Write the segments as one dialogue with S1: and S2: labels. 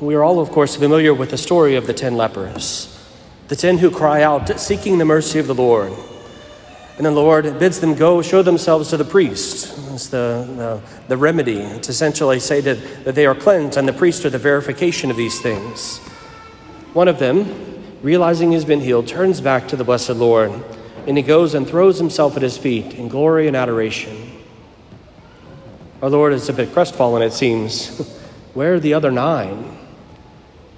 S1: We are all, of course, familiar with the story of the ten lepers, the ten who cry out, seeking the mercy of the Lord. And the Lord bids them go show themselves to the priest. It's the, the, the remedy to essentially say that, that they are cleansed, and the priest are the verification of these things. One of them, realizing he's been healed, turns back to the blessed Lord, and he goes and throws himself at his feet in glory and adoration. Our Lord is a bit crestfallen, it seems. Where are the other nine?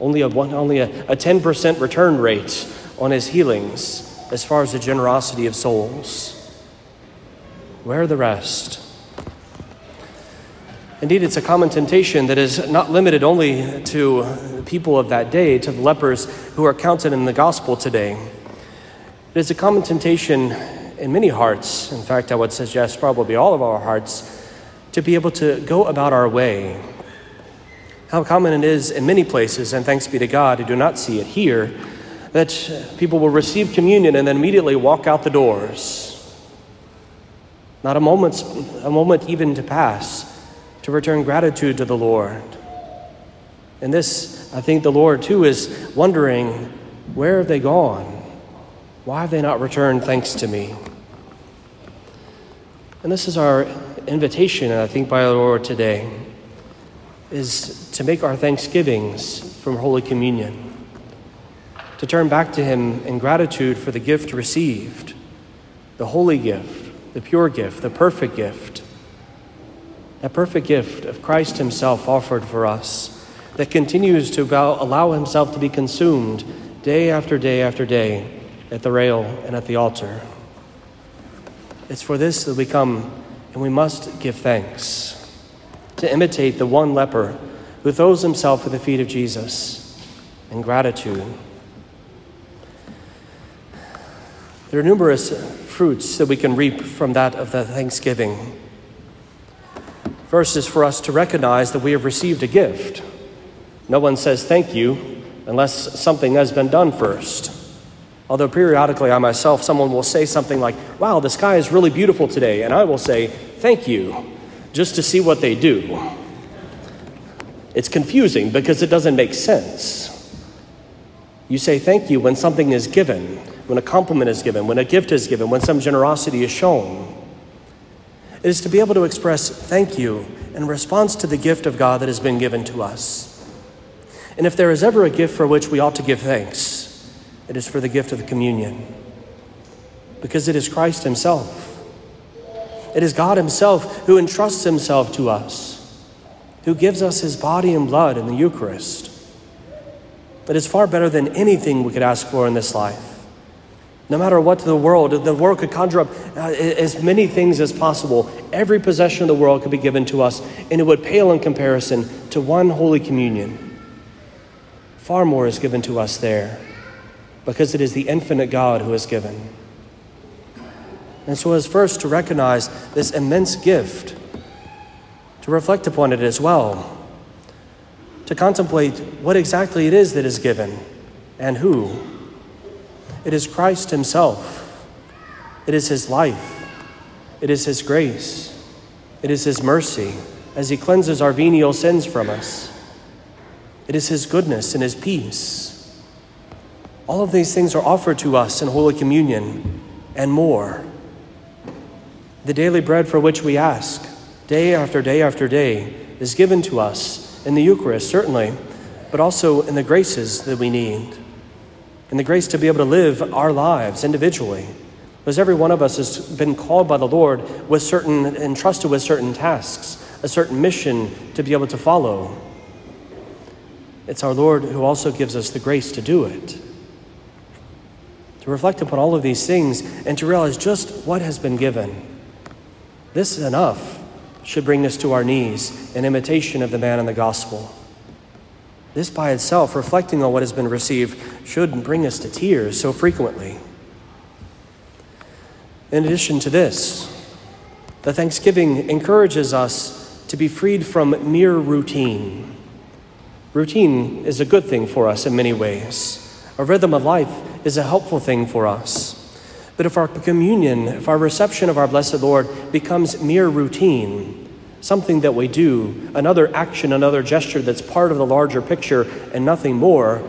S1: Only a, one, only a, a 10% return rate on his healings as far as the generosity of souls. Where are the rest? Indeed, it's a common temptation that is not limited only to people of that day, to the lepers who are counted in the gospel today. It is a common temptation in many hearts, in fact, I would suggest probably all of our hearts, to be able to go about our way. How common it is in many places, and thanks be to God who do not see it here, that people will receive communion and then immediately walk out the doors. Not a moment, a moment even to pass to return gratitude to the Lord. And this, I think the Lord too is wondering where have they gone? Why have they not returned thanks to me? And this is our invitation, and I think, by our Lord today, is to make our thanksgivings from Holy Communion to turn back to Him in gratitude for the gift received, the holy gift, the pure gift, the perfect gift, that perfect gift of Christ Himself offered for us that continues to allow Himself to be consumed day after day after day at the rail and at the altar. It's for this that we come and we must give thanks to imitate the one leper who throws himself at the feet of Jesus in gratitude. There are numerous fruits that we can reap from that of the thanksgiving. First is for us to recognize that we have received a gift. No one says thank you unless something has been done first. Although periodically I myself, someone will say something like, Wow, the sky is really beautiful today. And I will say, Thank you, just to see what they do. It's confusing because it doesn't make sense. You say thank you when something is given when a compliment is given, when a gift is given, when some generosity is shown. It is to be able to express thank you in response to the gift of God that has been given to us. And if there is ever a gift for which we ought to give thanks, it is for the gift of the communion. Because it is Christ Himself. It is God Himself who entrusts Himself to us, who gives us His body and blood in the Eucharist. That is far better than anything we could ask for in this life. No matter what the world, the world could conjure up uh, as many things as possible. Every possession of the world could be given to us, and it would pale in comparison to one Holy Communion. Far more is given to us there because it is the infinite God who has given. And so, as first to recognize this immense gift, to reflect upon it as well, to contemplate what exactly it is that is given and who. It is Christ Himself. It is His life. It is His grace. It is His mercy as He cleanses our venial sins from us. It is His goodness and His peace. All of these things are offered to us in Holy Communion and more. The daily bread for which we ask, day after day after day, is given to us in the Eucharist, certainly, but also in the graces that we need and the grace to be able to live our lives individually. Because every one of us has been called by the Lord with certain, entrusted with certain tasks, a certain mission to be able to follow. It's our Lord who also gives us the grace to do it. To reflect upon all of these things and to realize just what has been given. This enough should bring us to our knees in imitation of the man in the gospel. This by itself, reflecting on what has been received, should bring us to tears so frequently. In addition to this, the Thanksgiving encourages us to be freed from mere routine. Routine is a good thing for us in many ways. A rhythm of life is a helpful thing for us. But if our communion, if our reception of our blessed Lord becomes mere routine, something that we do, another action, another gesture that's part of the larger picture and nothing more,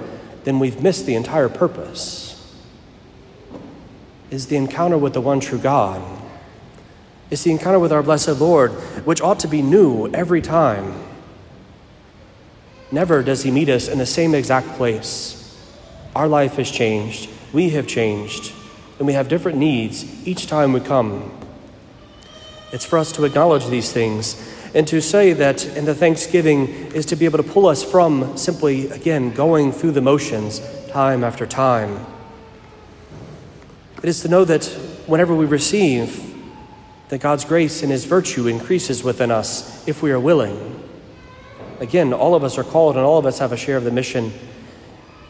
S1: then we've missed the entire purpose. Is the encounter with the one true God. It's the encounter with our blessed Lord, which ought to be new every time. Never does He meet us in the same exact place. Our life has changed, we have changed, and we have different needs each time we come. It's for us to acknowledge these things and to say that in the thanksgiving is to be able to pull us from simply, again, going through the motions time after time. It is to know that whenever we receive, that God's grace and His virtue increases within us if we are willing. Again, all of us are called and all of us have a share of the mission,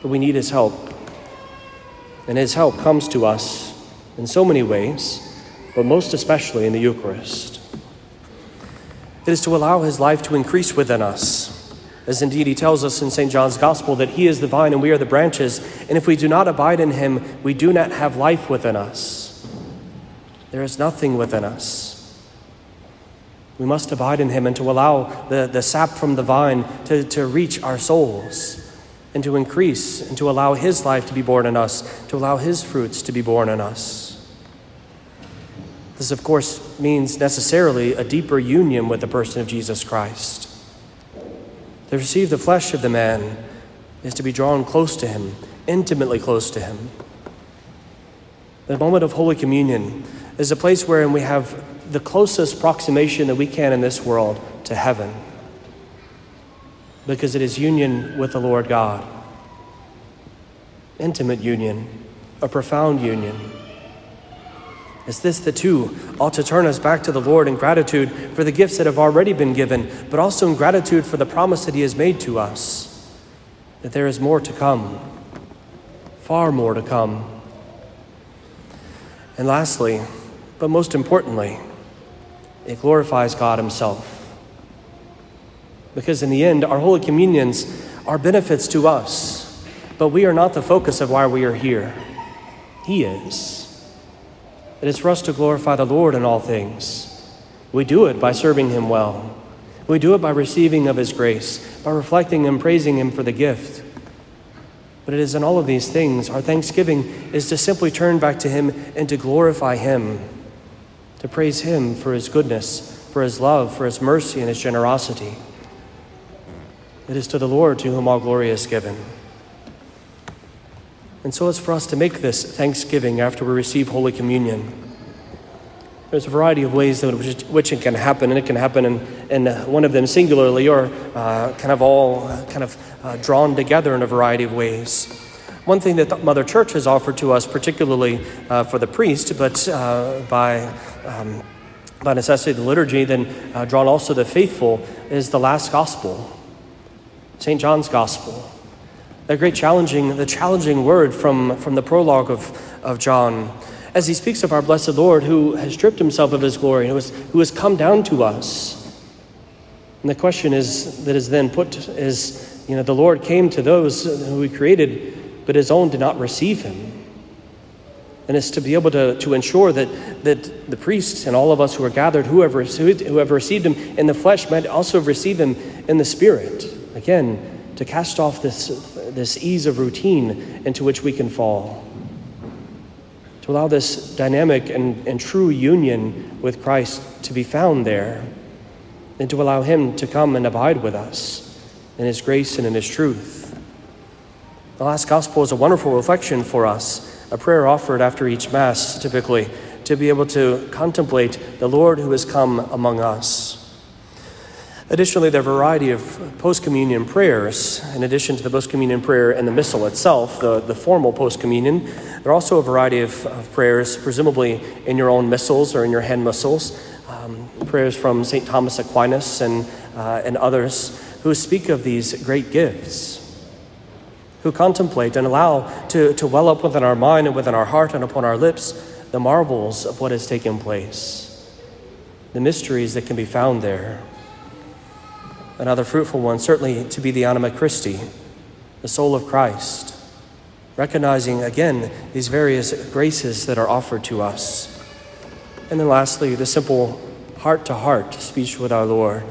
S1: but we need His help. And His help comes to us in so many ways but most especially in the Eucharist. It is to allow his life to increase within us, as indeed he tells us in St. John's Gospel that he is the vine and we are the branches, and if we do not abide in him, we do not have life within us. There is nothing within us. We must abide in him and to allow the, the sap from the vine to, to reach our souls and to increase and to allow his life to be born in us, to allow his fruits to be born in us. This, of course, means necessarily a deeper union with the person of Jesus Christ. To receive the flesh of the man is to be drawn close to him, intimately close to him. The moment of Holy Communion is a place wherein we have the closest approximation that we can in this world to heaven because it is union with the Lord God. Intimate union, a profound union. Is this the two ought to turn us back to the Lord in gratitude for the gifts that have already been given, but also in gratitude for the promise that He has made to us that there is more to come, far more to come. And lastly, but most importantly, it glorifies God Himself. Because in the end, our Holy Communions are benefits to us, but we are not the focus of why we are here. He is. It is for us to glorify the Lord in all things. We do it by serving Him well. We do it by receiving of His grace, by reflecting and praising Him for the gift. But it is in all of these things, our thanksgiving is to simply turn back to Him and to glorify Him, to praise Him for His goodness, for His love, for His mercy, and His generosity. It is to the Lord to whom all glory is given. And so it's for us to make this thanksgiving after we receive Holy Communion. There's a variety of ways in which, which it can happen, and it can happen in, in one of them singularly or uh, kind of all kind of uh, drawn together in a variety of ways. One thing that the Mother Church has offered to us, particularly uh, for the priest, but uh, by, um, by necessity the liturgy, then uh, drawn also the faithful, is the last gospel, St. John's Gospel the great challenging, the challenging word from, from the prologue of, of John, as he speaks of our blessed Lord who has stripped himself of his glory, who has, who has come down to us. And the question is that is then put is, you know, the Lord came to those who he created, but his own did not receive him. And it's to be able to, to ensure that, that the priests and all of us who are gathered, whoever, whoever received him in the flesh, might also receive him in the spirit. Again, to cast off this, this ease of routine into which we can fall. To allow this dynamic and, and true union with Christ to be found there, and to allow Him to come and abide with us in His grace and in His truth. The last gospel is a wonderful reflection for us, a prayer offered after each Mass, typically, to be able to contemplate the Lord who has come among us. Additionally, there are a variety of post communion prayers. In addition to the post communion prayer and the missal itself, the, the formal post communion, there are also a variety of, of, prayers, presumably in your own missals or in your hand missals. Um, prayers from St. Thomas Aquinas and, uh, and others who speak of these great gifts, who contemplate and allow to, to well up within our mind and within our heart and upon our lips the marvels of what has taken place, the mysteries that can be found there another fruitful one, certainly to be the anima Christi, the soul of Christ, recognizing again these various graces that are offered to us. And then lastly, the simple heart to heart speech with our Lord.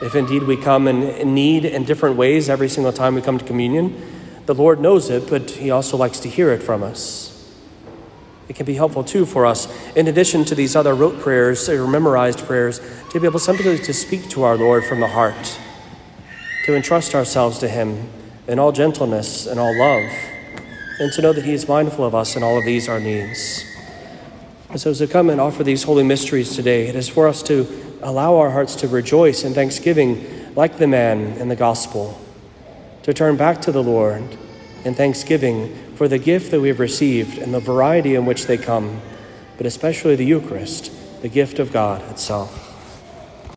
S1: If indeed we come in need in different ways every single time we come to communion, the Lord knows it, but He also likes to hear it from us. It can be helpful too for us, in addition to these other rote prayers or memorized prayers, to be able simply to speak to our Lord from the heart, to entrust ourselves to Him in all gentleness and all love, and to know that He is mindful of us in all of these our needs. And so, as we come and offer these holy mysteries today, it is for us to allow our hearts to rejoice in thanksgiving, like the man in the gospel, to turn back to the Lord in thanksgiving for the gift that we have received and the variety in which they come, but especially the Eucharist, the gift of God itself.